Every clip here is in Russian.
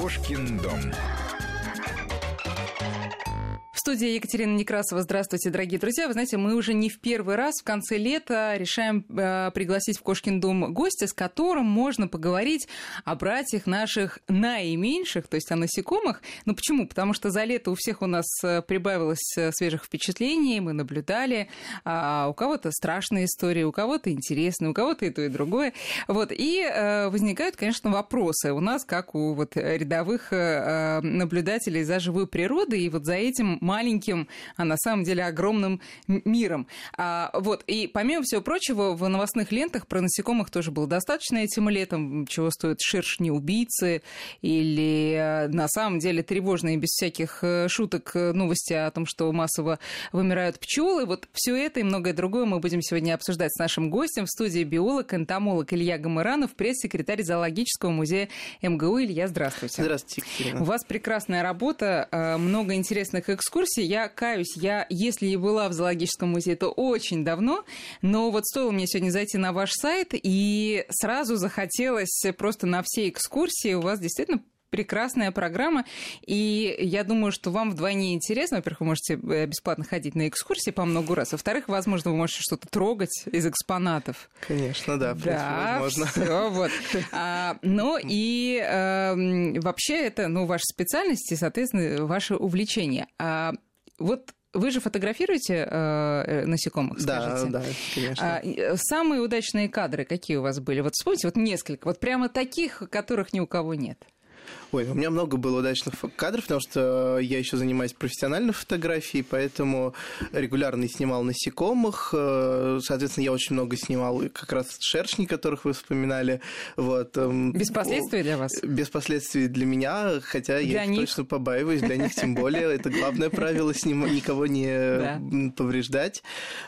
Кошкин дом студии Екатерина Некрасова. Здравствуйте, дорогие друзья. Вы знаете, мы уже не в первый раз в конце лета решаем э, пригласить в Кошкин дом гостя, с которым можно поговорить о братьях наших наименьших, то есть о насекомых. Ну почему? Потому что за лето у всех у нас э, прибавилось э, свежих впечатлений, мы наблюдали. А у кого-то страшные истории, у кого-то интересные, у кого-то и то, и другое. Вот. И э, возникают, конечно, вопросы у нас, как у вот, рядовых э, наблюдателей за живой природой. И вот за этим маленьким, а на самом деле огромным миром. А, вот, и помимо всего прочего, в новостных лентах про насекомых тоже было достаточно этим летом, чего стоят шершни-убийцы или э, на самом деле тревожные без всяких э, шуток э, новости о том, что массово вымирают пчелы. Вот все это и многое другое мы будем сегодня обсуждать с нашим гостем в студии биолог, энтомолог Илья Гамаранов, пресс-секретарь зоологического музея МГУ. Илья, здравствуйте. Здравствуйте, Екатерина. У вас прекрасная работа, много интересных экскурсий экскурсии. Я каюсь, я, если и была в зоологическом музее, то очень давно, но вот стоило мне сегодня зайти на ваш сайт, и сразу захотелось просто на все экскурсии. У вас действительно прекрасная программа, и я думаю, что вам вдвойне интересно. Во-первых, вы можете э, бесплатно ходить на экскурсии по много раз. Во-вторых, возможно, вы можете что-то трогать из экспонатов. Конечно, да, да возможно. Всё, вот. А, ну и э, вообще это ну, ваша специальность и, соответственно, ваше увлечение. А, вот вы же фотографируете э, э насекомых, скажите? Да, да, конечно. А, э, самые удачные кадры какие у вас были? Вот вспомните, вот несколько, вот прямо таких, которых ни у кого нет. Ой, у меня много было удачных кадров, потому что я еще занимаюсь профессиональной фотографией, поэтому регулярно снимал насекомых. Э, соответственно, я очень много снимал как раз шершней, которых вы вспоминали. Вот. Эм, без последствий для вас? Без последствий для меня, хотя для я них. точно побаиваюсь, для них тем более. Это главное правило, никого не повреждать.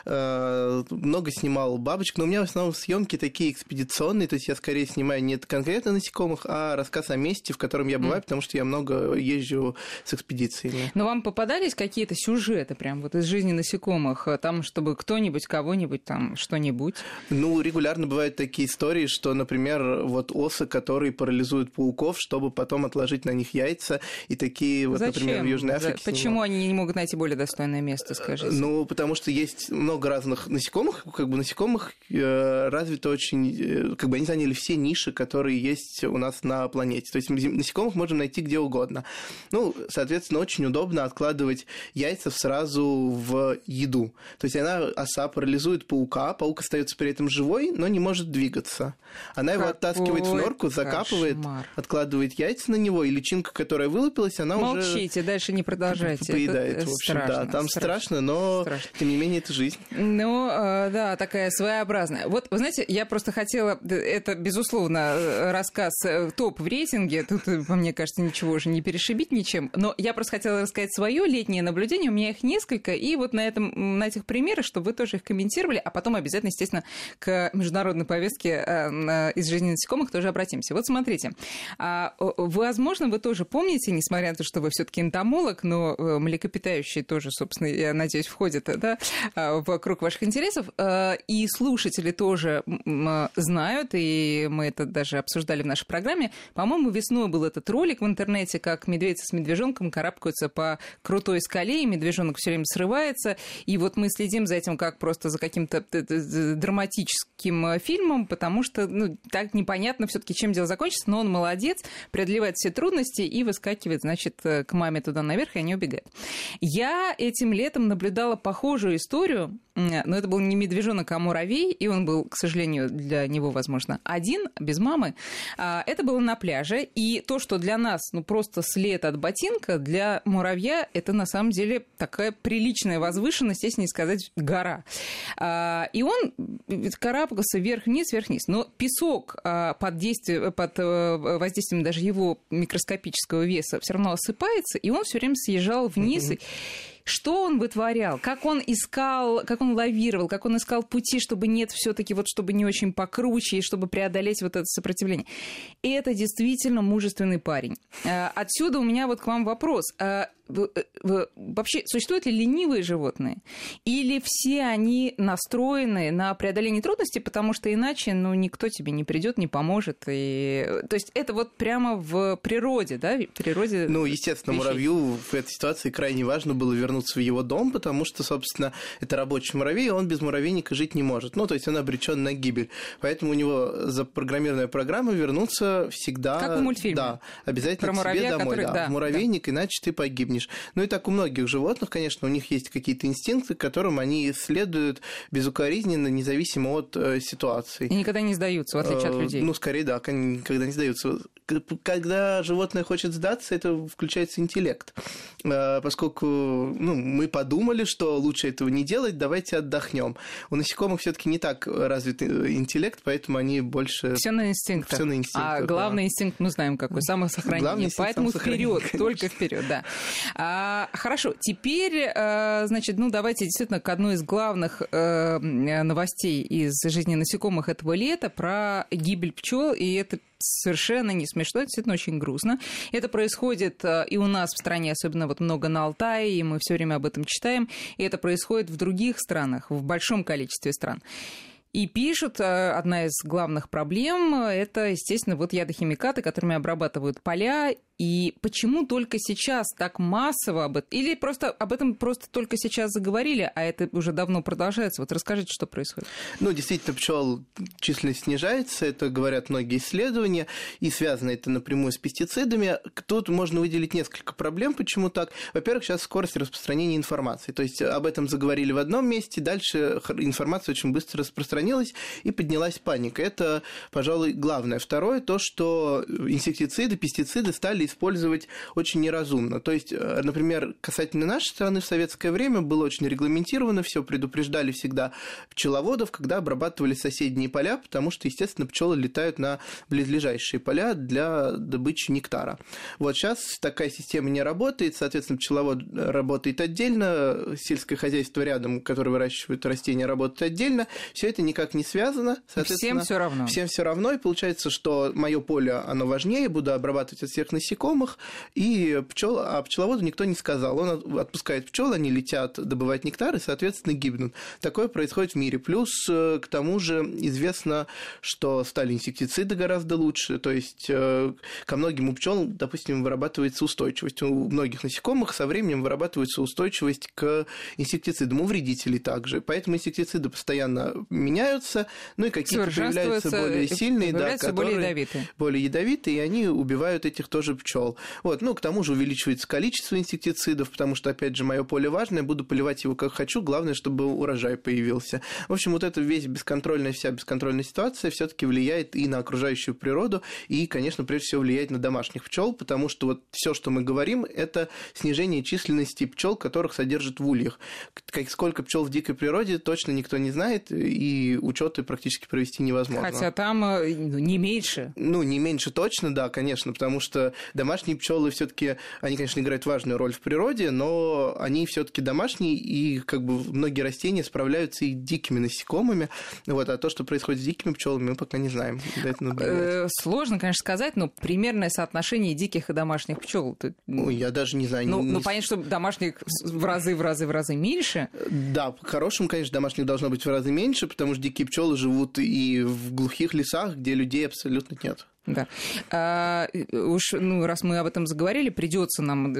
Э, много снимал бабочек, но у меня в основном съемки такие экспедиционные, то есть я скорее снимаю не конкретно насекомых, а рассказ о месте, в котором я я бываю, mm. потому что я много езжу с экспедициями. Но вам попадались какие-то сюжеты прям вот из жизни насекомых, там, чтобы кто-нибудь, кого-нибудь там что-нибудь? Ну, регулярно бывают такие истории, что, например, вот осы, которые парализуют пауков, чтобы потом отложить на них яйца, и такие вот, Зачем? например, в Южной Африке. Почему снимал. они не могут найти более достойное место, скажите? Ну, потому что есть много разных насекомых, как бы насекомых э, развито очень, э, как бы они заняли все ниши, которые есть у нас на планете. То есть насекомых насекомых можем найти где угодно. Ну, соответственно, очень удобно откладывать яйца сразу в еду. То есть она, оса, парализует паука, паук остается при этом живой, но не может двигаться. Она его оттаскивает в норку, закапывает, кошмар. откладывает яйца на него, и личинка, которая вылупилась, она Молчите, уже... Молчите, дальше не продолжайте. Поедает, это в общем, страшно, да. Там страшно, страшно но, страшно. тем не менее, это жизнь. Ну, э, да, такая своеобразная. Вот, вы знаете, я просто хотела... Это, безусловно, э, рассказ э, топ в рейтинге. Тут мне кажется, ничего уже не перешибить ничем. Но я просто хотела рассказать свое летнее наблюдение. У меня их несколько. И вот на, этом, на этих примерах, чтобы вы тоже их комментировали, а потом обязательно, естественно, к международной повестке э, из жизни насекомых тоже обратимся. Вот смотрите. А, возможно, вы тоже помните, несмотря на то, что вы все-таки энтомолог, но э, млекопитающие тоже, собственно, я надеюсь, входят да, а, в круг ваших интересов. Э, и слушатели тоже знают, и мы это даже обсуждали в нашей программе. По-моему, весной был этот ролик в интернете, как медведь с медвежонком карабкаются по крутой скале, и медвежонок все время срывается. И вот мы следим за этим как просто за каким-то драматическим э, фильмом, потому что ну, так непонятно все-таки, чем дело закончится, но он молодец, преодолевает все трудности и выскакивает, значит, э, к маме туда наверх, и они убегают. Я этим летом наблюдала похожую историю, но это был не медвежонок, а муравей, и он был, к сожалению, для него, возможно, один, без мамы. А, это было на пляже, и то, что для нас, ну, просто след от ботинка, для муравья это на самом деле такая приличная возвышенность, если не сказать гора. А, и он карабкался вверх-вниз, вверх-вниз. Но песок а, под, действие, под э, воздействием даже его микроскопического веса все равно осыпается, и он все время съезжал вниз. Mm-hmm. Что он вытворял? Как он искал, как он лавировал, как он искал пути, чтобы нет все таки вот чтобы не очень покруче, и чтобы преодолеть вот это сопротивление. И это действительно мужественный парень. Э, отсюда у меня вот к вам вопрос. Э, вообще существуют ли ленивые животные? Или все они настроены на преодоление трудностей, потому что иначе ну, никто тебе не придет, не поможет. И... То есть это вот прямо в природе, да? В природе ну, естественно, вещей. муравью в этой ситуации крайне важно было вернуться в его дом, потому что, собственно, это рабочий муравей, он без муравейника жить не может. Ну, то есть он обречен на гибель. Поэтому у него запрограммированная программа вернуться всегда... Как в мультфильме. Да, обязательно Про к себе домой. Который... Да, да, в муравейник, да. иначе ты погибнешь. Ну и так у многих животных, конечно, у них есть какие-то инстинкты, которым они следуют безукоризненно, независимо от э, ситуации. И никогда не сдаются, в отличие от э, людей. Ну, скорее, да, они никогда не сдаются. Когда животное хочет сдаться, это включается интеллект. Э, поскольку ну, мы подумали, что лучше этого не делать, давайте отдохнем. У насекомых все-таки не так развит интеллект, поэтому они больше... Все на инстинктах. Все на инстинктах. А главный да. инстинкт мы знаем какой, самосохранение. Главный поэтому вперед, только вперед, да. А, хорошо, теперь, э, значит, ну давайте действительно к одной из главных э, новостей из жизни насекомых этого лета про гибель пчел, и это совершенно не смешно, это действительно очень грустно. Это происходит э, и у нас в стране, особенно вот много на Алтае, и мы все время об этом читаем, и это происходит в других странах, в большом количестве стран. И пишут, одна из главных проблем – это, естественно, вот ядохимикаты, которыми обрабатывают поля и почему только сейчас так массово об этом? Или просто об этом просто только сейчас заговорили, а это уже давно продолжается? Вот расскажите, что происходит. Ну, действительно, пчел численность снижается, это говорят многие исследования, и связано это напрямую с пестицидами. Тут можно выделить несколько проблем, почему так. Во-первых, сейчас скорость распространения информации. То есть об этом заговорили в одном месте, дальше информация очень быстро распространилась и поднялась паника. Это, пожалуй, главное. Второе, то, что инсектициды, пестициды стали использовать очень неразумно. То есть, э, например, касательно нашей страны в советское время было очень регламентировано, все предупреждали всегда пчеловодов, когда обрабатывали соседние поля, потому что, естественно, пчелы летают на близлежащие поля для добычи нектара. Вот сейчас такая система не работает, соответственно, пчеловод работает отдельно, сельское хозяйство рядом, которое выращивает растения, работает отдельно. Все это никак не связано. Всем все равно. Всем все равно, и получается, что мое поле, оно важнее, буду обрабатывать от всех насекомых, насекомых, и пчел, а пчеловоду никто не сказал. Он отпускает пчел, они летят добывать нектар и, соответственно, гибнут. Такое происходит в мире. Плюс э, к тому же известно, что стали инсектициды гораздо лучше, то есть э, ко многим у пчел, допустим, вырабатывается устойчивость. У многих насекомых со временем вырабатывается устойчивость к инсектицидам, у вредителей также. Поэтому инсектициды постоянно меняются, ну и какие-то появляются более сильные, да, которые более ядовитые. более ядовитые, и они убивают этих тоже пчел. Вот, ну, к тому же увеличивается количество инсектицидов, потому что, опять же, мое поле важное, буду поливать его как хочу, главное, чтобы урожай появился. В общем, вот эта весь бесконтрольная, вся бесконтрольная ситуация все-таки влияет и на окружающую природу, и, конечно, прежде всего влияет на домашних пчел, потому что вот все, что мы говорим, это снижение численности пчел, которых содержат в ульях. Как, сколько пчел в дикой природе, точно никто не знает, и учеты практически провести невозможно. Хотя там э, не меньше. Ну, не меньше точно, да, конечно, потому что домашние пчелы все-таки, они, конечно, играют важную роль в природе, но они все-таки домашние, и как бы многие растения справляются и дикими насекомыми. Вот, а то, что происходит с дикими пчелами, мы пока не знаем. Э, сложно, конечно, сказать, но примерное соотношение диких и домашних пчел. Ой, я даже не знаю. Ну, не... ну понятно, что домашних в разы, в разы, в разы меньше. Да, по-хорошему, конечно, домашних должно быть в разы меньше, потому что дикие пчелы живут и в глухих лесах, где людей абсолютно нет. Да. А, уж, ну, раз мы об этом заговорили, придется нам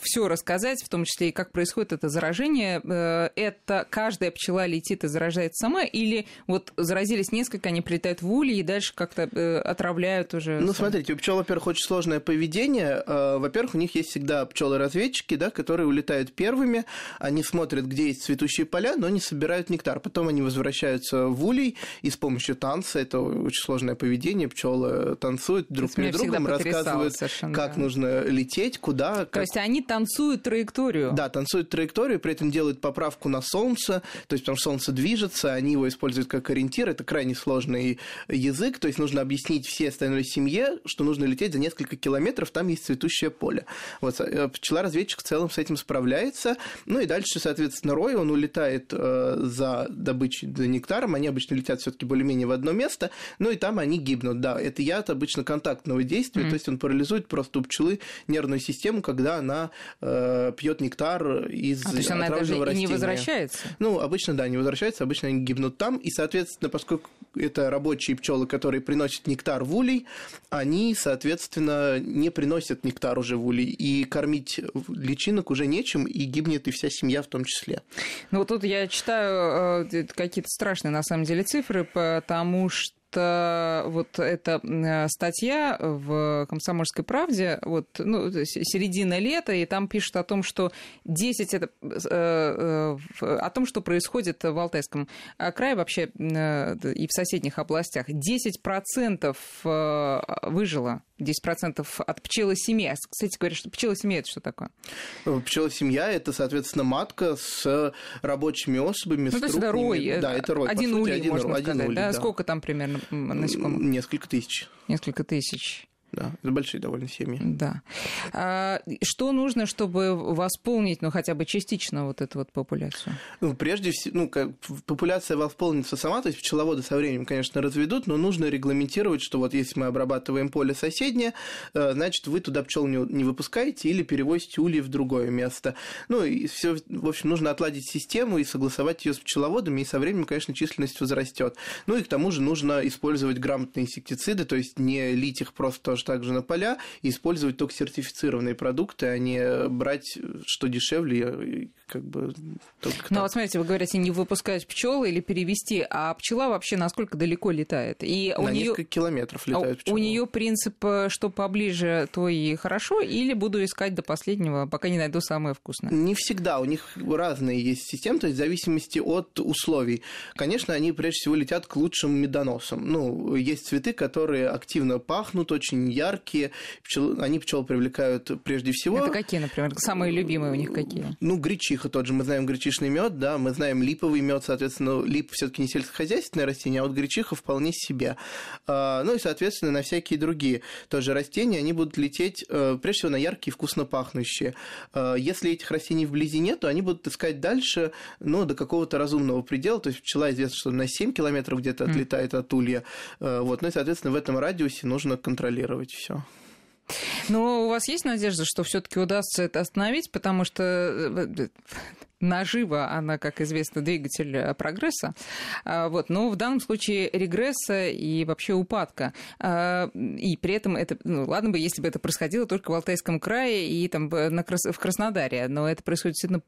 все рассказать, в том числе и как происходит это заражение. Э, это каждая пчела летит и заражается сама, или вот заразились несколько, они прилетают в улей и дальше как-то э, отравляют уже? Ну, смотрите, у пчел, во-первых, очень сложное поведение. Э, во-первых, у них есть всегда пчелы-разведчики, да, которые улетают первыми, они смотрят, где есть цветущие поля, но не собирают нектар. Потом они возвращаются в улей и с помощью танца, это очень сложное поведение, пчелы танцуют друг перед другом, рассказывают, как да. нужно лететь, куда. Как... То есть они танцуют траекторию. Да, танцуют траекторию, при этом делают поправку на солнце, то есть потому что солнце движется, они его используют как ориентир, это крайне сложный язык, то есть нужно объяснить всей остальной семье, что нужно лететь за несколько километров, там есть цветущее поле. Вот э, пчела-разведчик в целом с этим справляется, ну и дальше, соответственно, рой, он улетает э, за добычей, за нектаром, они обычно летят все таки более-менее в одно место, ну и там они гибнут, да, это яд обычно контактного действия, mm. то есть он парализует просто у пчелы нервную систему, когда она э, пьет нектар из а, то есть она даже растения. не возвращается? Ну, обычно, да, не возвращается, обычно они гибнут там, и, соответственно, поскольку это рабочие пчелы, которые приносят нектар в улей, они, соответственно, не приносят нектар уже в улей, и кормить личинок уже нечем, и гибнет и вся семья в том числе. Ну, вот тут я читаю э, какие-то страшные, на самом деле, цифры, потому что вот эта э, статья в «Комсомольской правде», вот, ну, середина лета, и там пишут о том, что 10 это, э, э, о том, что происходит в Алтайском крае вообще и в соседних областях. 10% выжило 10% от пчелосемьи. А, кстати, говорят, что пчелосемья это что такое? Ну, пчелосемья это, соответственно, матка с рабочими особами. Ну, то есть это рой. Да, это рой. Один улей, один, можно один сказать. Улей, да? Да. Сколько там примерно насекомых? Несколько тысяч. Несколько тысяч. Да, это большие довольно семьи. Да. А что нужно, чтобы восполнить, ну, хотя бы частично вот эту вот популяцию? Ну, прежде всего, ну, как, популяция восполнится сама, то есть пчеловоды со временем, конечно, разведут, но нужно регламентировать, что вот если мы обрабатываем поле соседнее, э, значит, вы туда пчел не, не выпускаете или перевозите ульи в другое место. Ну, и все, в общем, нужно отладить систему и согласовать ее с пчеловодами, и со временем, конечно, численность возрастет. Ну, и к тому же нужно использовать грамотные инсектициды, то есть не лить их просто также на поля и использовать только сертифицированные продукты, а не брать что дешевле, как бы только Ну, вот смотрите, вы говорите, не выпускать пчелы или перевести, а пчела вообще насколько далеко летает? И на у несколько километров летают пчелы. У нее принцип, э, что поближе, то и хорошо, или буду искать до последнего, пока не найду самое вкусное? Не всегда, у них разные есть системы, то есть в зависимости от условий. Конечно, они прежде всего летят к лучшим медоносам. Ну, есть цветы, которые активно пахнут, очень яркие, пчел... они пчел привлекают прежде всего. Это какие, например, самые любимые у них какие? Ну, гречиха тот же, мы знаем гречишный мед, да, мы знаем липовый мед, соответственно, лип все-таки не сельскохозяйственное растение, а вот гречиха вполне себе. А, ну и, соответственно, на всякие другие тоже растения, они будут лететь, э, прежде всего, на яркие, вкусно пахнущие. А, если этих растений вблизи нет, то они будут искать дальше, ну, до какого-то разумного предела, то есть пчела известно, что на 7 километров где-то отлетает от улья, э, вот, ну и, соответственно, в этом радиусе нужно контролировать все. Но у вас есть надежда, что все-таки удастся это остановить, потому что э, нажива, она, как известно, двигатель э, прогресса. А, вот. Но в данном случае регресса и вообще упадка. А, и при этом это, ну, ладно бы, если бы это происходило только в Алтайском крае и там в Краснодаре, но это происходит действительно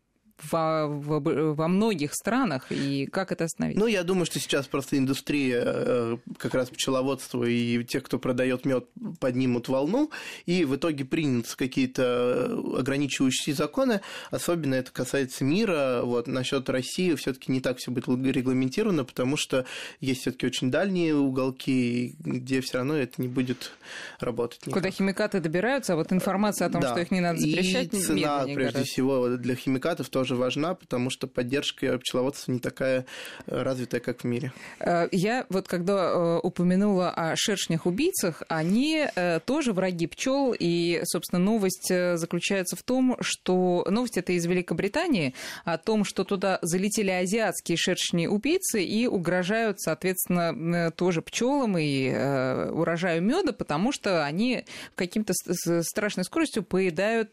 во, во, во многих странах, и как это остановить? Ну, я думаю, что сейчас просто индустрия э, как раз пчеловодства и те, кто продает мед, поднимут волну, и в итоге принятся какие-то ограничивающие законы, особенно это касается мира, вот, насчет России все-таки не так все будет регламентировано, потому что есть все-таки очень дальние уголки, где все равно это не будет работать. Никак. Куда химикаты добираются, а вот информация о том, да. что их не надо запрещать, и цена, прежде гораздо. всего, для химикатов тоже тоже важна, потому что поддержка пчеловодства не такая э, развитая, как в мире. Э, я вот когда э, упомянула о шершнях-убийцах, они тоже враги пчел, и, собственно, новость заключается в том, что... Новость это из Великобритании, о том, что туда залетели азиатские шершни-убийцы и угрожают, соответственно, тоже пчелам и урожаю меда, потому что они каким-то страшной скоростью поедают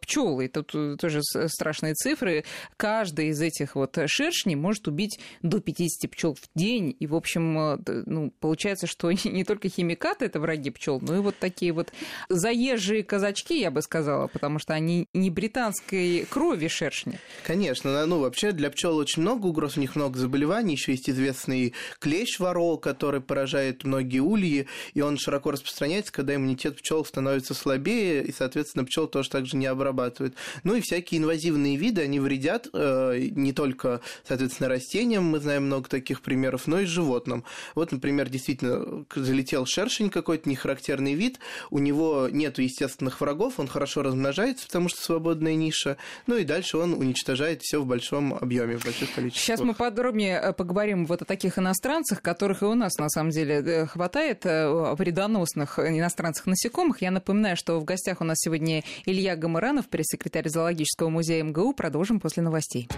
пчелы. И тут тоже страшные цифры цифры. Каждый из этих вот шершней может убить до 50 пчел в день. И, в общем, э, ну, получается, что не только химикаты это враги пчел, но и вот такие вот заезжие казачки, я бы сказала, потому что они не британской крови шершни. Конечно, ну вообще для пчел очень много угроз, у них много заболеваний, еще есть известный клещ ворол, который поражает многие ульи, и он широко распространяется, когда иммунитет пчел становится слабее, и, соответственно, пчел тоже также не обрабатывают. Ну и всякие инвазивные виды, они вредят э, не только, соответственно, растениям, мы знаем много таких примеров, но и животным. Вот, например, действительно залетел шершень какой-то нехарактерный вид, у него нет естественных врагов, он хорошо размножается, потому что свободная ниша, ну и дальше он уничтожает все в большом объеме, в больших количествах. Сейчас мы подробнее э, поговорим вот о таких иностранцах, которых и у нас на самом деле э, хватает, вредоносных иностранцах насекомых. Я напоминаю, что в гостях у нас сегодня Илья Гамаранов, пресс-секретарь зоологического музея МГУ. Продолжим Продолжим после новостей.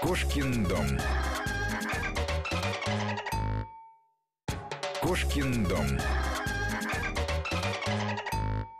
Кошкин дом. Кошкин дом.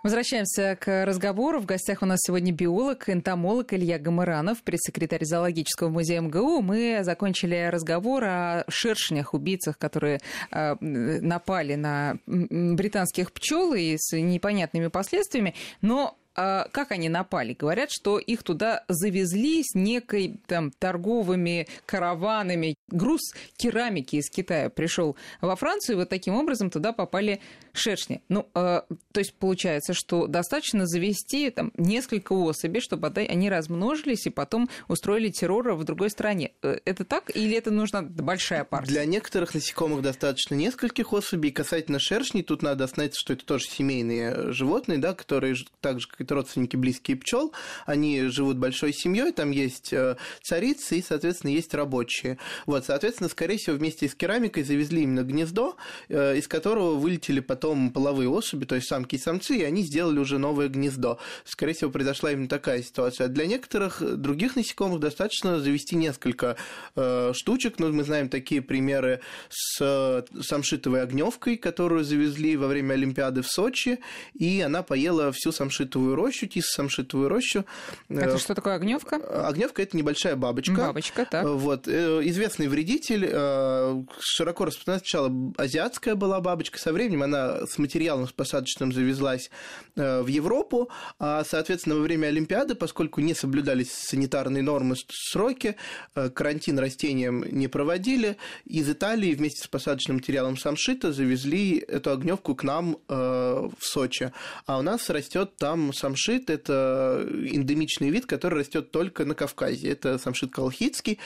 Возвращаемся к разговору. В гостях у нас сегодня биолог, энтомолог Илья Гамаранов, пресс-секретарь зоологического музея МГУ. Мы закончили разговор о шершнях, убийцах, которые э, напали на британских пчел и с непонятными последствиями. Но как они напали? Говорят, что их туда завезли с некой там торговыми караванами. Груз керамики из Китая пришел во Францию, и вот таким образом туда попали шершни. Ну, э, то есть получается, что достаточно завести там несколько особей, чтобы они размножились и потом устроили террор в другой стране. Э, это так или это нужна большая партия? Для некоторых насекомых достаточно нескольких особей. Касательно шершней, тут надо остановиться, что это тоже семейные животные, да, которые так же, как и родственники близкие пчел. Они живут большой семьей, там есть э, царицы и, соответственно, есть рабочие. Вот, соответственно, скорее всего, вместе с керамикой завезли именно гнездо, из которого вылетели потом потом половые особи, то есть самки и самцы, и они сделали уже новое гнездо. Скорее всего, произошла именно такая ситуация. Для некоторых других насекомых достаточно завести несколько э, штучек. Ну, мы знаем такие примеры с э, самшитовой огневкой, которую завезли во время Олимпиады в Сочи, и она поела всю самшитовую рощу, тис самшитовую рощу. Это э, что такое огневка? Огневка это небольшая бабочка. Бабочка, так. Вот. Э, известный вредитель, э, широко распространена сначала азиатская была бабочка, со временем она с материалом с посадочным завезлась э, в Европу, а, соответственно, во время Олимпиады, поскольку не соблюдались санитарные нормы, сроки, э, карантин растениям не проводили, из Италии вместе с посадочным материалом самшита завезли эту огневку к нам э, в Сочи. А у нас растет там самшит, это эндемичный вид, который растет только на Кавказе. Это самшит колхидский,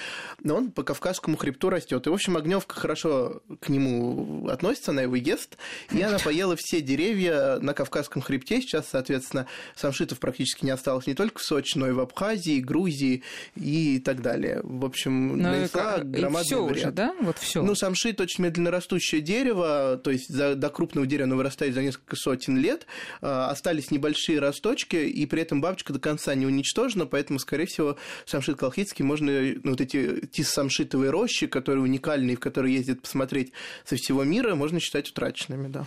но он по Кавказскому хребту растет. И, в общем, огневка хорошо к нему относится, она его ест, и она поела все деревья на Кавказском хребте. Сейчас, соответственно, самшитов практически не осталось не только в Сочи, но и в Абхазии, Грузии и так далее. В общем, но ну нанесла громадный все вред. уже, да? Вот все. Ну, самшит очень медленно растущее дерево, то есть за, до крупного дерева оно вырастает за несколько сотен лет. А, остались небольшие росточки, и при этом бабочка до конца не уничтожена, поэтому, скорее всего, самшит колхидский можно, ну, вот эти тис-самшитовые рощи, которые уникальные, в которые ездят посмотреть со всего мира, можно считать утраченными, да.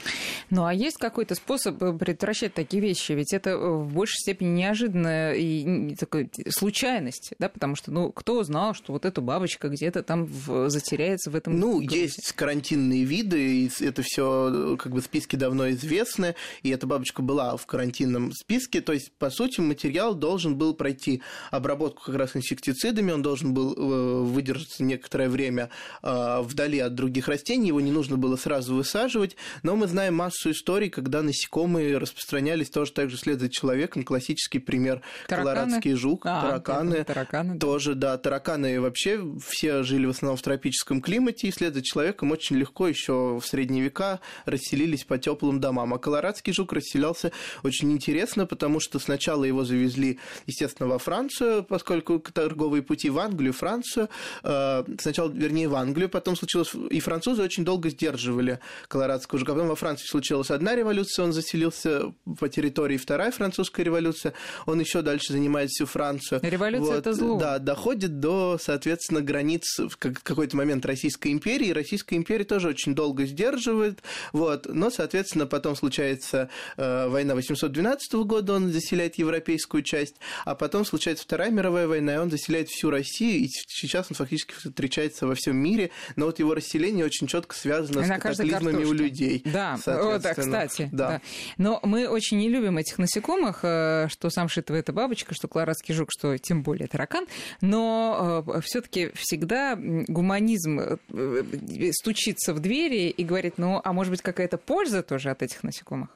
Ну, а есть какой-то способ э, предотвращать такие вещи? Ведь это э, в большей степени неожиданная и такая случайность, да, потому что, ну, кто знал, что вот эта бабочка где-то там в, затеряется в этом Ну, грузе? есть карантинные виды, и это все э, как бы списки давно известны, и эта бабочка была в карантинном списке, то есть, по сути, материал должен был пройти обработку как раз инсектицидами, он должен был выдержаться некоторое время вдали от других растений, его не нужно было сразу высаживать, но мы знаем массу историй, когда насекомые распространялись тоже так же вслед за человеком. Классический пример тараканы? колорадский жук, а, тараканы. тараканы тоже, да. тараканы вообще все жили в основном в тропическом климате, и вслед за человеком очень легко еще в средние века расселились по теплым домам. А колорадский жук расселялся очень интересно, потому что сначала его завезли, естественно, во Францию, поскольку торговые пути в Англию, Францию. Э, сначала, вернее, в Англию, потом случилось... И французы очень долго сдерживали колорадского жука. Потом во Франции случилась одна революция, он заселился по территории, вторая французская революция, он еще дальше занимает всю Францию. Революция вот, это зло. Да, доходит до, соответственно, границ в какой-то момент Российской империи. Российская империя тоже очень долго сдерживает, вот, но, соответственно, потом случается э, война 812 года, он заселяет европейскую часть, а потом случается Вторая мировая война, и он заселяет всю Россию, и сейчас он фактически встречается во всем мире, но вот его расселение очень четко связано и с катаклизмами у людей. Да, о, да, кстати. Да. да. Но мы очень не любим этих насекомых, э, что сам шитовая это бабочка, что колорадский жук, что тем более таракан. Но э, все-таки всегда гуманизм э, стучится в двери и говорит, ну, а может быть, какая-то польза тоже от этих насекомых?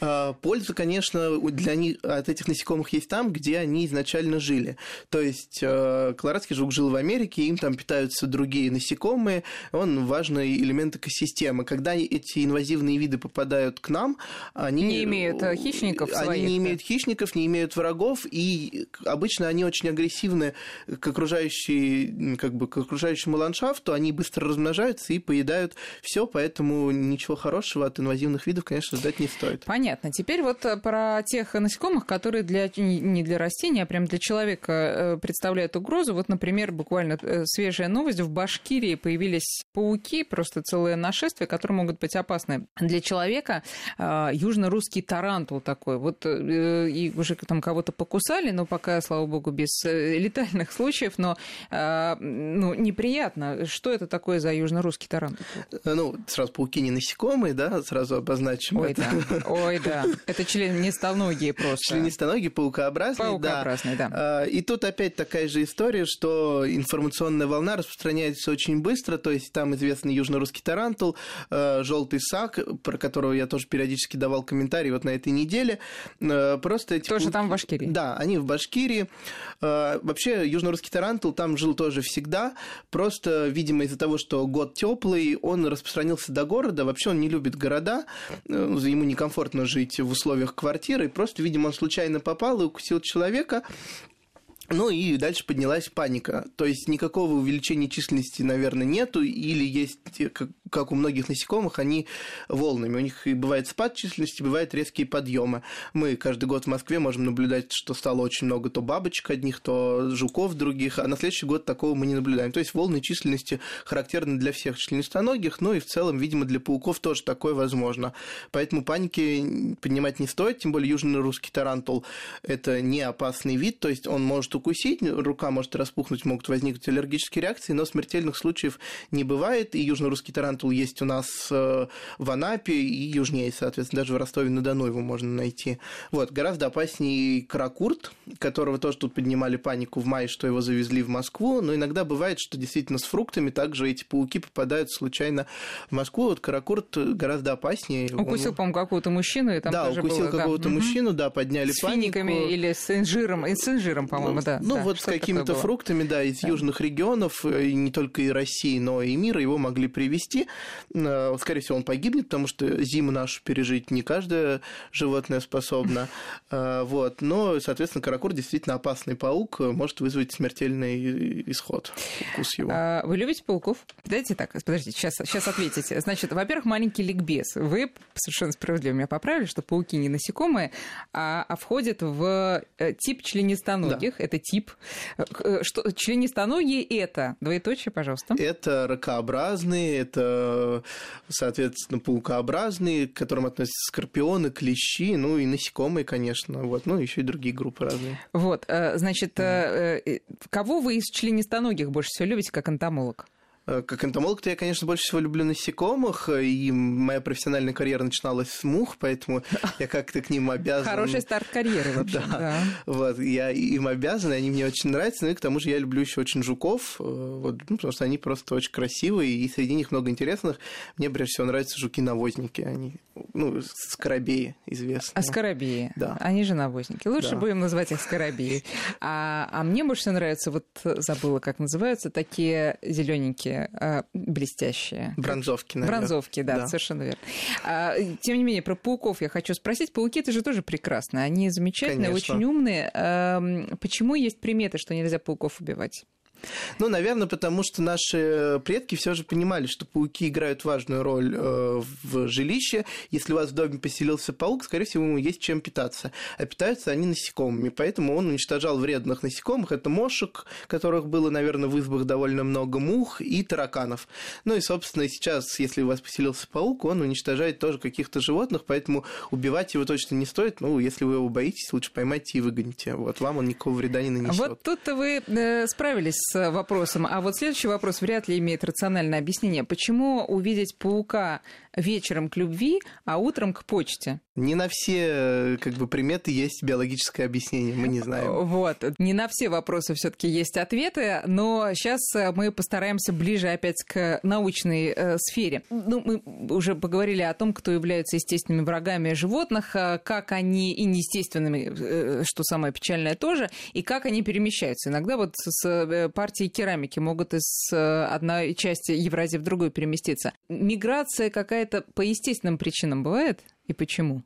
А, польза, конечно, для них, от этих насекомых есть там, где они изначально жили. То есть колорадский жук жил в Америке, им там питаются другие насекомые, он важный элемент экосистемы. Когда эти инвазивные виды попадают к нам, они... Не имеют э, хищников Они своих, не имеют хищников, не имеют врагов, и обычно они очень агрессивны к, окружающей, как бы, к окружающему ландшафту, они быстро размножаются и поедают все, поэтому ничего хорошего от инвазивных видов, конечно, ждать не стоит. Понятно. Теперь вот э, про тех насекомых, которые для, не для растений, а прям для человека э, представляют угрозу. Вот, например, буквально свежая новость. В Башкирии появились пауки, просто целое нашествие, которые могут быть опасны для человека э, южно-русский тарантул такой. Вот э, и уже там кого-то покусали, но пока, слава богу, без э, летальных случаев, но э, ну, неприятно. Что это такое за южно-русский тарантул? Ну, сразу пауки не насекомые, да, сразу обозначим Ой, это. да. Ой, да. Это членистоногие просто. Членистоногие, паукообразные, Паукообразные, да. да. И тут опять такая же история, что информационная волна распространяется очень быстро, то есть там известный южно-русский тарантул, желтый сак, про которого я тоже периодически давал комментарии вот на этой неделе. Просто эти тоже пауки... там в Башкирии? Да, они в Башкирии. Вообще, южно-русский тарантул там жил тоже всегда, просто, видимо, из-за того, что год теплый, он распространился до города, вообще он не любит города, ему некомфортно жить в условиях квартиры, просто, видимо, он случайно попал и укусил человека, ну и дальше поднялась паника. То есть никакого увеличения численности, наверное, нету, или есть, как, как у многих насекомых, они волнами. У них и бывает спад численности, бывают резкие подъемы. Мы каждый год в Москве можем наблюдать, что стало очень много то бабочек одних, то жуков других, а на следующий год такого мы не наблюдаем. То есть волны численности характерны для всех членистоногих, ну и в целом, видимо, для пауков тоже такое возможно. Поэтому паники поднимать не стоит, тем более южный русский тарантул – это не опасный вид, то есть он может укусить, рука может распухнуть, могут возникнуть аллергические реакции, но смертельных случаев не бывает. И южно-русский тарантул есть у нас э, в Анапе и южнее, соответственно, даже в Ростове-на-Дону его можно найти. Вот, гораздо опаснее каракурт, которого тоже тут поднимали панику в мае, что его завезли в Москву, но иногда бывает, что действительно с фруктами также эти пауки попадают случайно в Москву. Вот каракурт гораздо опаснее. Укусил, Он... по-моему, какого-то мужчину, и там да, укусил было, какого-то да. мужчину, да, подняли с панику. финиками или с инжиром, с инжиром, по-моему, да. Ну, да, вот с какими-то фруктами, да, из да. южных регионов, и не только и России, но и мира его могли привезти. Скорее всего, он погибнет, потому что зиму нашу пережить не каждое животное способно. Вот. Но, соответственно, каракур действительно опасный паук, может вызвать смертельный исход, укус его. А вы любите пауков? Дайте так, подождите, сейчас, сейчас ответите. Значит, во-первых, маленький ликбез. Вы совершенно справедливо меня поправили, что пауки не насекомые, а, а входят в тип членистоногих. Да. Это тип. Что, членистоногие это? Двоеточие, пожалуйста. Это ракообразные, это, соответственно, паукообразные, к которым относятся скорпионы, клещи, ну и насекомые, конечно. Вот. Ну, еще и другие группы разные. Вот, значит, mm. кого вы из членистоногих больше всего любите как энтомолог? Как энтомолог-то я, конечно, больше всего люблю насекомых, и моя профессиональная карьера начиналась с мух, поэтому я как-то к ним обязан. Хороший старт карьеры вообще. Да. да. Вот, я им обязан, и они мне очень нравятся, ну и к тому же я люблю еще очень жуков, вот, ну, потому что они просто очень красивые, и среди них много интересных. Мне прежде всего нравятся жуки-навозники, они, ну, скоробеи известные. А скоробеи? Да. Они же навозники. Лучше Да. будем называть их скоробеи. А, а мне больше нравятся, вот забыла, как называются, такие зелененькие а, блестящие. Бронзовки, наверное. Бронзовки, да, Да. совершенно верно. А, тем не менее, про пауков я хочу спросить. Пауки это же тоже прекрасно. Они замечательные, Конечно. очень умные. Почему есть приметы, что нельзя пауков убивать? Ну, наверное, потому что наши предки все же понимали, что пауки играют важную роль э, в жилище. Если у вас в доме поселился паук, скорее всего, ему есть чем питаться. А питаются они насекомыми, поэтому он уничтожал вредных насекомых. Это мошек, которых было, наверное, в избах довольно много, мух и тараканов. Ну и, собственно, сейчас, если у вас поселился паук, он уничтожает тоже каких-то животных, поэтому убивать его точно не стоит. Ну, если вы его боитесь, лучше поймайте и выгоните. Вот вам он никакого вреда не нанесет. Вот тут-то вы э, справились с вопросом. А вот следующий вопрос вряд ли имеет рациональное объяснение. Почему увидеть паука вечером к любви, а утром к почте? Не на все э, как бы приметы есть биологическое объяснение, мы не знаем. Вот. Не на все вопросы все таки есть ответы, но сейчас мы постараемся ближе опять к научной э, сфере. Ну, мы уже поговорили о том, кто являются естественными врагами животных, э, как они и неестественными, э, что самое печальное тоже, и как они перемещаются. Иногда вот с э, партией керамики могут из э, одной части Евразии в другую переместиться. Миграция какая-то по естественным причинам бывает? И почему?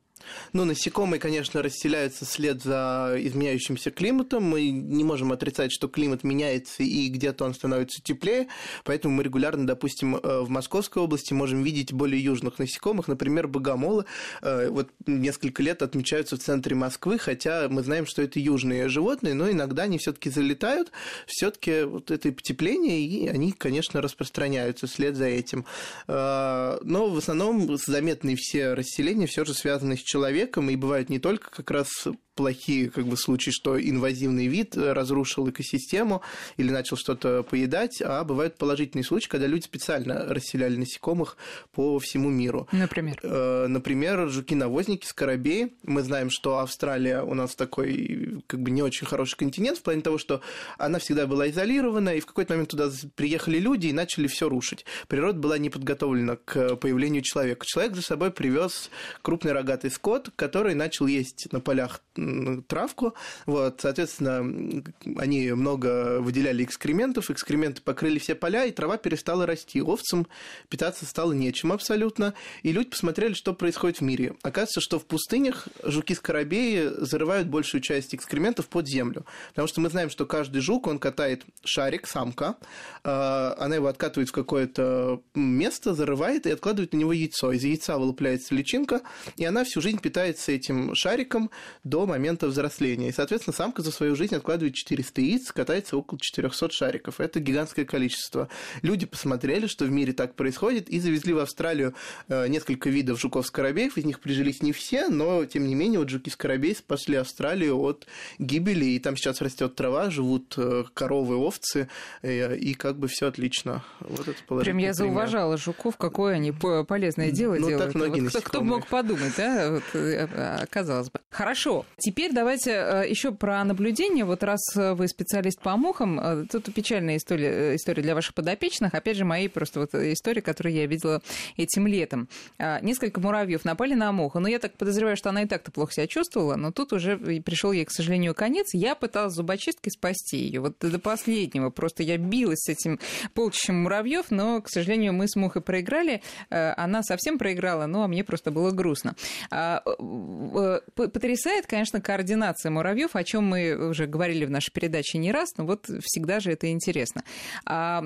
Ну, насекомые, конечно, расселяются вслед за изменяющимся климатом. Мы не можем отрицать, что климат меняется и где-то он становится теплее, поэтому мы регулярно, допустим, э, в Московской области можем видеть более южных насекомых, например, богомолы. Э, вот несколько лет отмечаются в центре Москвы, хотя мы знаем, что это южные животные, но иногда они все-таки залетают, все-таки вот это потепление, и они, конечно, распространяются вслед за этим. Э, но в основном заметные все расселения все же связаны с человеком, и бывают не только как раз плохие как бы, случаи, что инвазивный вид разрушил экосистему или начал что-то поедать, а бывают положительные случаи, когда люди специально расселяли насекомых по всему миру. Например? Э, например, жуки-навозники, скоробеи. Мы знаем, что Австралия у нас такой как бы не очень хороший континент в плане того, что она всегда была изолирована, и в какой-то момент туда приехали люди и начали все рушить. Природа была не подготовлена к появлению человека. Человек за собой привез крупный рогатый скот, который начал есть на полях травку. Вот, соответственно, они много выделяли экскрементов, экскременты покрыли все поля, и трава перестала расти. Овцам питаться стало нечем абсолютно, и люди посмотрели, что происходит в мире. Оказывается, что в пустынях жуки-скоробеи зарывают большую часть экскрементов под землю, потому что мы знаем, что каждый жук, он катает шарик, самка, а, она его откатывает в какое-то место, зарывает и откладывает на него яйцо. Из яйца вылупляется личинка, и она всю жизнь питается этим шариком до момента взросления. И, соответственно, самка за свою жизнь откладывает 400 яиц, катается около 400 шариков. Это гигантское количество. Люди посмотрели, что в мире так происходит, и завезли в Австралию э, несколько видов жуков-скоробеев. Из них прижились не все, но, тем не менее, вот жуки-скоробей спасли Австралию от гибели, и там сейчас растет трава, живут э, коровы, овцы, э, и как бы все отлично. Вот это Прям я зауважала жуков, какое они полезное дело ну, делают. Так многие вот кто, кто мог подумать, да? Вот, оказалось бы. Хорошо. Теперь давайте э, еще про наблюдение. Вот раз вы специалист по мухам, э, тут печальная история, э, история для ваших подопечных. Опять же, мои просто вот история, которую я видела этим летом. Несколько муравьев напали на муху. Но я так подозреваю, что она и так-то плохо себя чувствовала. Но тут уже пришел ей, к сожалению, конец. Я пыталась зубочисткой спасти ее. Вот до последнего. Просто я билась с этим полчищем муравьев, но, к сожалению, мы с мухой проиграли. Она совсем проиграла, ну, а мне просто было грустно. А, потрясает, конечно, конечно, координация муравьев, о чем мы уже говорили в нашей передаче не раз, но вот всегда же это интересно. А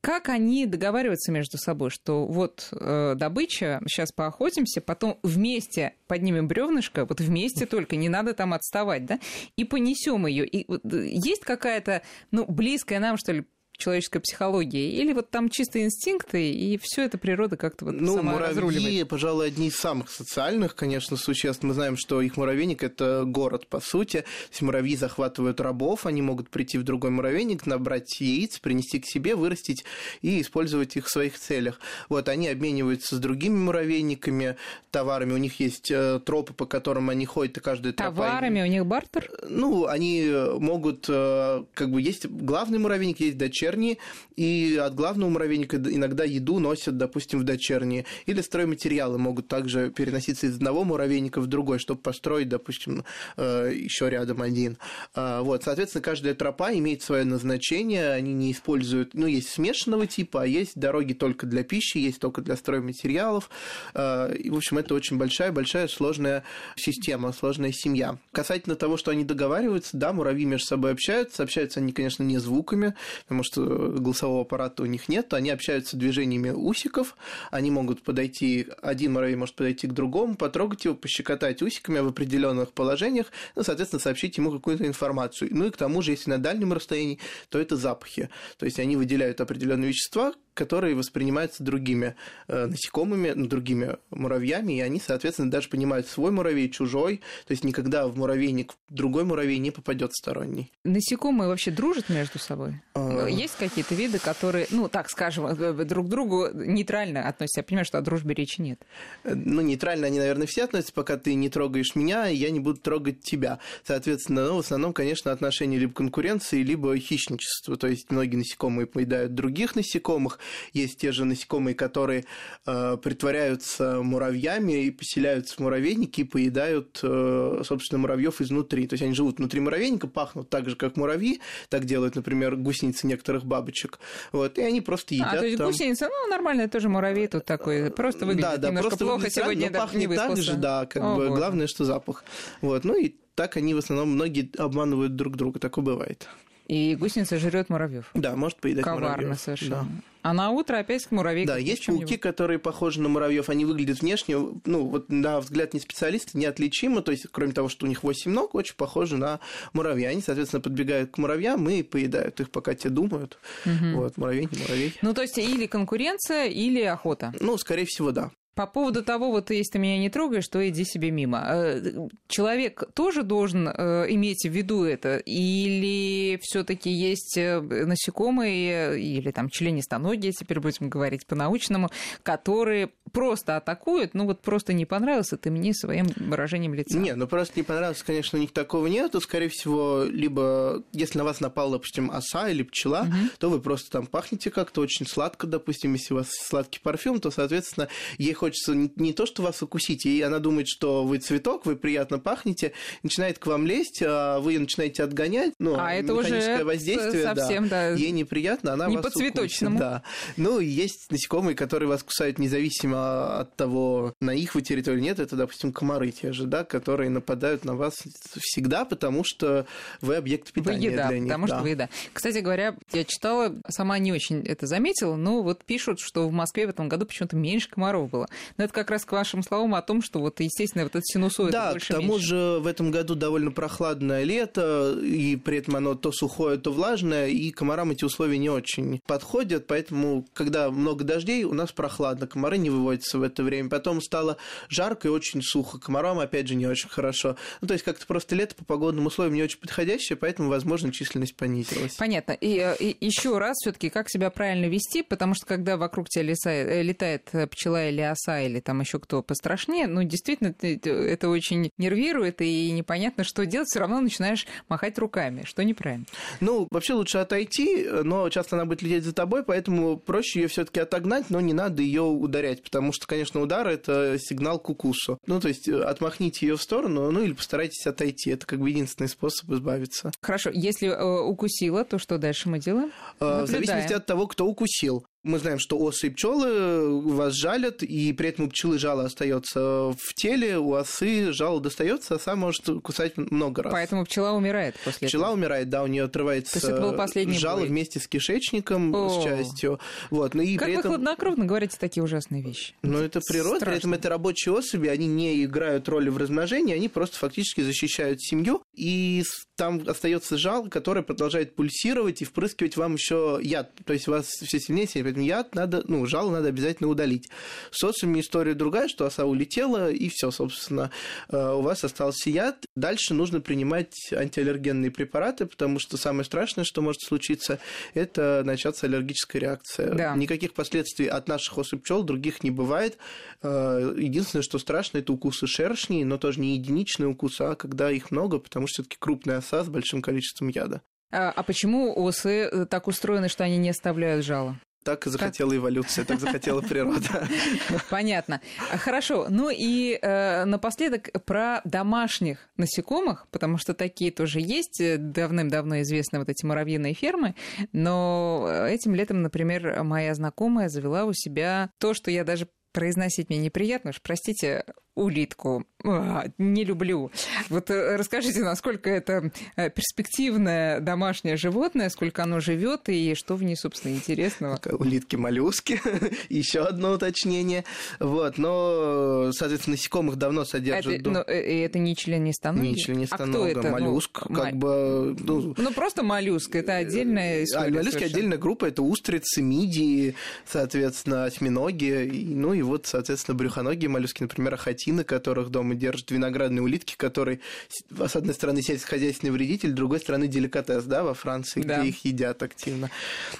как они договариваются между собой, что вот э, добыча, сейчас поохотимся, потом вместе поднимем бревнышко, вот вместе только, не надо там отставать, да, и понесем ее. И вот, э, есть какая-то, ну, близкая нам, что ли, человеческой психологии? Или вот там чисто инстинкты, и все это природа как-то вот ну, сама муравьи, разруливает? пожалуй, одни из самых социальных, конечно, существ. Мы знаем, что их муравейник – это город, по сути. Если муравьи захватывают рабов, они могут прийти в другой муравейник, набрать яиц, принести к себе, вырастить и использовать их в своих целях. Вот они обмениваются с другими муравейниками, товарами. У них есть э, тропы, по которым они ходят, и каждая Товарами? Тропа... У них бартер? Ну, они могут, э, как бы, есть главный муравейник, есть дочерний дочерние, и от главного муравейника иногда еду носят, допустим, в дочерние. Или стройматериалы могут также переноситься из одного муравейника в другой, чтобы построить, допустим, э, еще рядом один. А, вот, соответственно, каждая тропа имеет свое назначение, они не используют, ну, есть смешанного типа, а есть дороги только для пищи, есть только для стройматериалов. А, и, в общем, это очень большая, большая сложная система, сложная семья. Касательно того, что они договариваются, да, муравьи между собой общаются, общаются они, конечно, не звуками, потому что голосового аппарата у них нет, они общаются движениями усиков, они могут подойти, один муравей может подойти к другому, потрогать его, пощекотать усиками в определенных положениях, ну, соответственно, сообщить ему какую-то информацию. Ну и к тому же, если на дальнем расстоянии, то это запахи. То есть они выделяют определенные вещества, которые воспринимаются другими э, насекомыми, ну, другими муравьями, и они, соответственно, даже понимают свой муравей, чужой, то есть никогда в муравейник другой муравей не попадет сторонний. Насекомые вообще дружат между собой? А... Есть какие-то виды, которые, ну, так скажем, э, друг к другу нейтрально относятся? Я понимаю, что о дружбе речи нет. Э, ну, нейтрально они, наверное, все относятся, пока ты не трогаешь меня, я не буду трогать тебя. Соответственно, ну, в основном, конечно, отношения либо конкуренции, либо хищничества. То есть многие насекомые поедают других насекомых, есть те же насекомые, которые э, притворяются муравьями и поселяются в муравейнике и поедают, э, собственно, муравьев изнутри. То есть они живут внутри муравейника, пахнут так же, как муравьи. Так делают, например, гусеницы некоторых бабочек. Вот, и они просто едят. А, то есть там... гусеница, ну, нормально, тоже муравей тут такой. Просто выглядит да, да, немножко просто плохо сегодня. Но пахнет не так же, да, как О, бы. Главное, что запах. Вот, ну и так они в основном многие обманывают друг друга, такое бывает. И гусеница жрет муравьев. Да, может поедать Коварно муравьев. совершенно. Да. А на утро опять к муравей. Да, есть пауки, которые похожи на муравьев. Они выглядят внешне, ну, вот на взгляд не специалиста, неотличимо. То есть, кроме того, что у них 8 ног, очень похожи на муравья. Они, соответственно, подбегают к муравьям и поедают их, пока те думают. Угу. Вот, муравей, не муравей. Ну, то есть, или конкуренция, или охота. Ну, скорее всего, да. По поводу того, вот если ты меня не трогаешь, то иди себе мимо. Э, человек тоже должен э, иметь в виду это? Или все таки есть э, насекомые или там членистоногие, теперь будем говорить по-научному, которые просто атакуют, ну вот просто не понравился ты мне своим выражением лица? Нет, ну просто не понравился, конечно, у них такого нету. Скорее всего, либо если на вас напала, допустим, оса или пчела, угу. то вы просто там пахнете как-то очень сладко, допустим, если у вас сладкий парфюм, то, соответственно, ей хочется не, не то, что вас укусить, и она думает, что вы цветок, вы приятно пахнете, начинает к вам лезть, а вы ее начинаете отгонять. Ну, а это уже воздействие, совсем, да. да. Ей неприятно, она не вас по цветочному. Укусит, да. Ну, есть насекомые, которые вас кусают независимо от того, на их вы территории нет. Это, допустим, комары те же, да, которые нападают на вас всегда, потому что вы объект питания вы еда, для них. потому да. что вы еда. Кстати говоря, я читала, сама не очень это заметила, но вот пишут, что в Москве в этом году почему-то меньше комаров было. Но это как раз к вашим словам о том, что вот, естественно, вот этот синусоид Да, больше к тому меньше. же в этом году довольно прохладное лето, и при этом оно то сухое, то влажное, и комарам эти условия не очень подходят, поэтому, когда много дождей, у нас прохладно, комары не выводятся в это время. Потом стало жарко и очень сухо, комарам, опять же, не очень хорошо. Ну, то есть, как-то просто лето по погодным условиям не очень подходящее, поэтому, возможно, численность понизилась. Понятно. И, э, и еще раз все таки как себя правильно вести, потому что, когда вокруг тебя летает, э, летает пчела или оса, или там еще кто пострашнее, ну, действительно, это очень нервирует, и непонятно, что делать, все равно начинаешь махать руками, что неправильно. Ну, вообще лучше отойти, но часто она будет лететь за тобой, поэтому проще ее все-таки отогнать, но не надо ее ударять, потому что, конечно, удар это сигнал к укусу. Ну, то есть отмахните ее в сторону, ну или постарайтесь отойти. Это как бы единственный способ избавиться. Хорошо, если э, укусила, то что дальше мы делаем? Э, в зависимости от того, кто укусил. Мы знаем, что осы и пчелы вас жалят, и при этом у пчелы жало остается в теле, у осы жало достается, оса может кусать много раз. Поэтому пчела умирает после Пчела этого. умирает, да, у нее отрывается То есть это был последний жало бой. вместе с кишечником, О. с частью. Вот. Ну, и как при вы этом... хладнокровно говорите такие ужасные вещи? Ну, это природа, Страшно. при этом это рабочие особи, они не играют роли в размножении, они просто фактически защищают семью, и там остается жало, которое продолжает пульсировать и впрыскивать вам еще яд. То есть у вас все сильнее, сильнее, поэтому яд надо, ну, жало надо обязательно удалить. С социуме история другая, что оса улетела, и все, собственно, э, у вас остался яд. Дальше нужно принимать антиаллергенные препараты, потому что самое страшное, что может случиться, это начаться аллергическая реакция. Да. Никаких последствий от наших ос и пчел других не бывает. Э, Единственное, что страшно, это укусы шершней, но тоже не единичные укусы, а когда их много, потому что все-таки крупная оса с большим количеством яда. А, а почему осы э, так устроены, что они не оставляют жало? Так и захотела эволюция, так захотела природа. Понятно. Хорошо. Ну и э, напоследок про домашних насекомых, потому что такие тоже есть. Давным-давно известны вот эти муравьиные фермы. Но этим летом, например, моя знакомая завела у себя то, что я даже произносить мне неприятно, уж простите, улитку. А, не люблю. Вот э, расскажите, насколько это э, перспективное домашнее животное, сколько оно живет и что в ней, собственно, интересного. Улитки-моллюски. Еще одно уточнение. Вот, но, соответственно, насекомых давно содержат. Это, но, э, это не членистоногий? Не членистоногий, а кто это? моллюск, ну, как бы... Ну, ну, просто моллюск, это отдельная история. А, моллюски совершенно. отдельная группа, это устрицы, мидии, соответственно, осьминоги, ну и вот, соответственно, брюхоногие моллюски, например, ахатины, которых дома держат, виноградные улитки, которые, с одной стороны, сельскохозяйственный вредитель, с другой стороны, деликатес, да, во Франции, да. где их едят активно.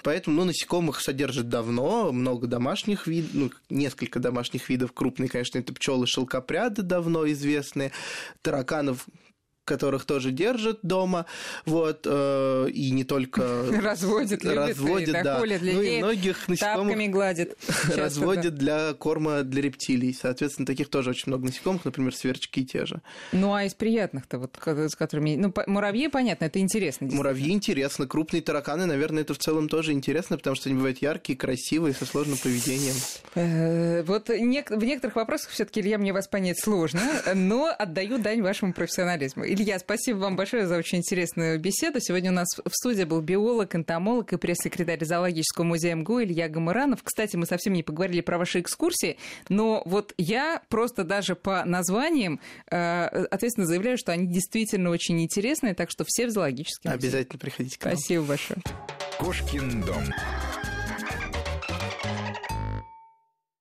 Поэтому, ну, насекомых содержат давно, много домашних видов, ну, несколько домашних видов, крупные, конечно, это пчелы шелкопряды давно известные, тараканов которых тоже держат дома, вот, э, и не только... Разводят, любят, разводят, и да. Холят, ну и многих насекомых гладят. разводят для корма для рептилий. Соответственно, таких тоже очень много насекомых, например, сверчки те же. Ну, а из приятных-то, вот, с которыми... Ну, муравьи, понятно, это интересно. Муравьи интересно. Крупные тараканы, наверное, это в целом тоже интересно, потому что они бывают яркие, красивые, со сложным поведением. Э, вот в некоторых вопросах все таки Илья, мне вас понять сложно, но отдаю дань вашему профессионализму. Илья, спасибо вам большое за очень интересную беседу. Сегодня у нас в студии был биолог, энтомолог и пресс-секретарь зоологического музея МГУ Илья Гамаранов. Кстати, мы совсем не поговорили про ваши экскурсии, но вот я просто даже по названиям э, ответственно заявляю, что они действительно очень интересные, так что все в зоологическом Обязательно приходите к нам. Спасибо большое. Кошкин дом.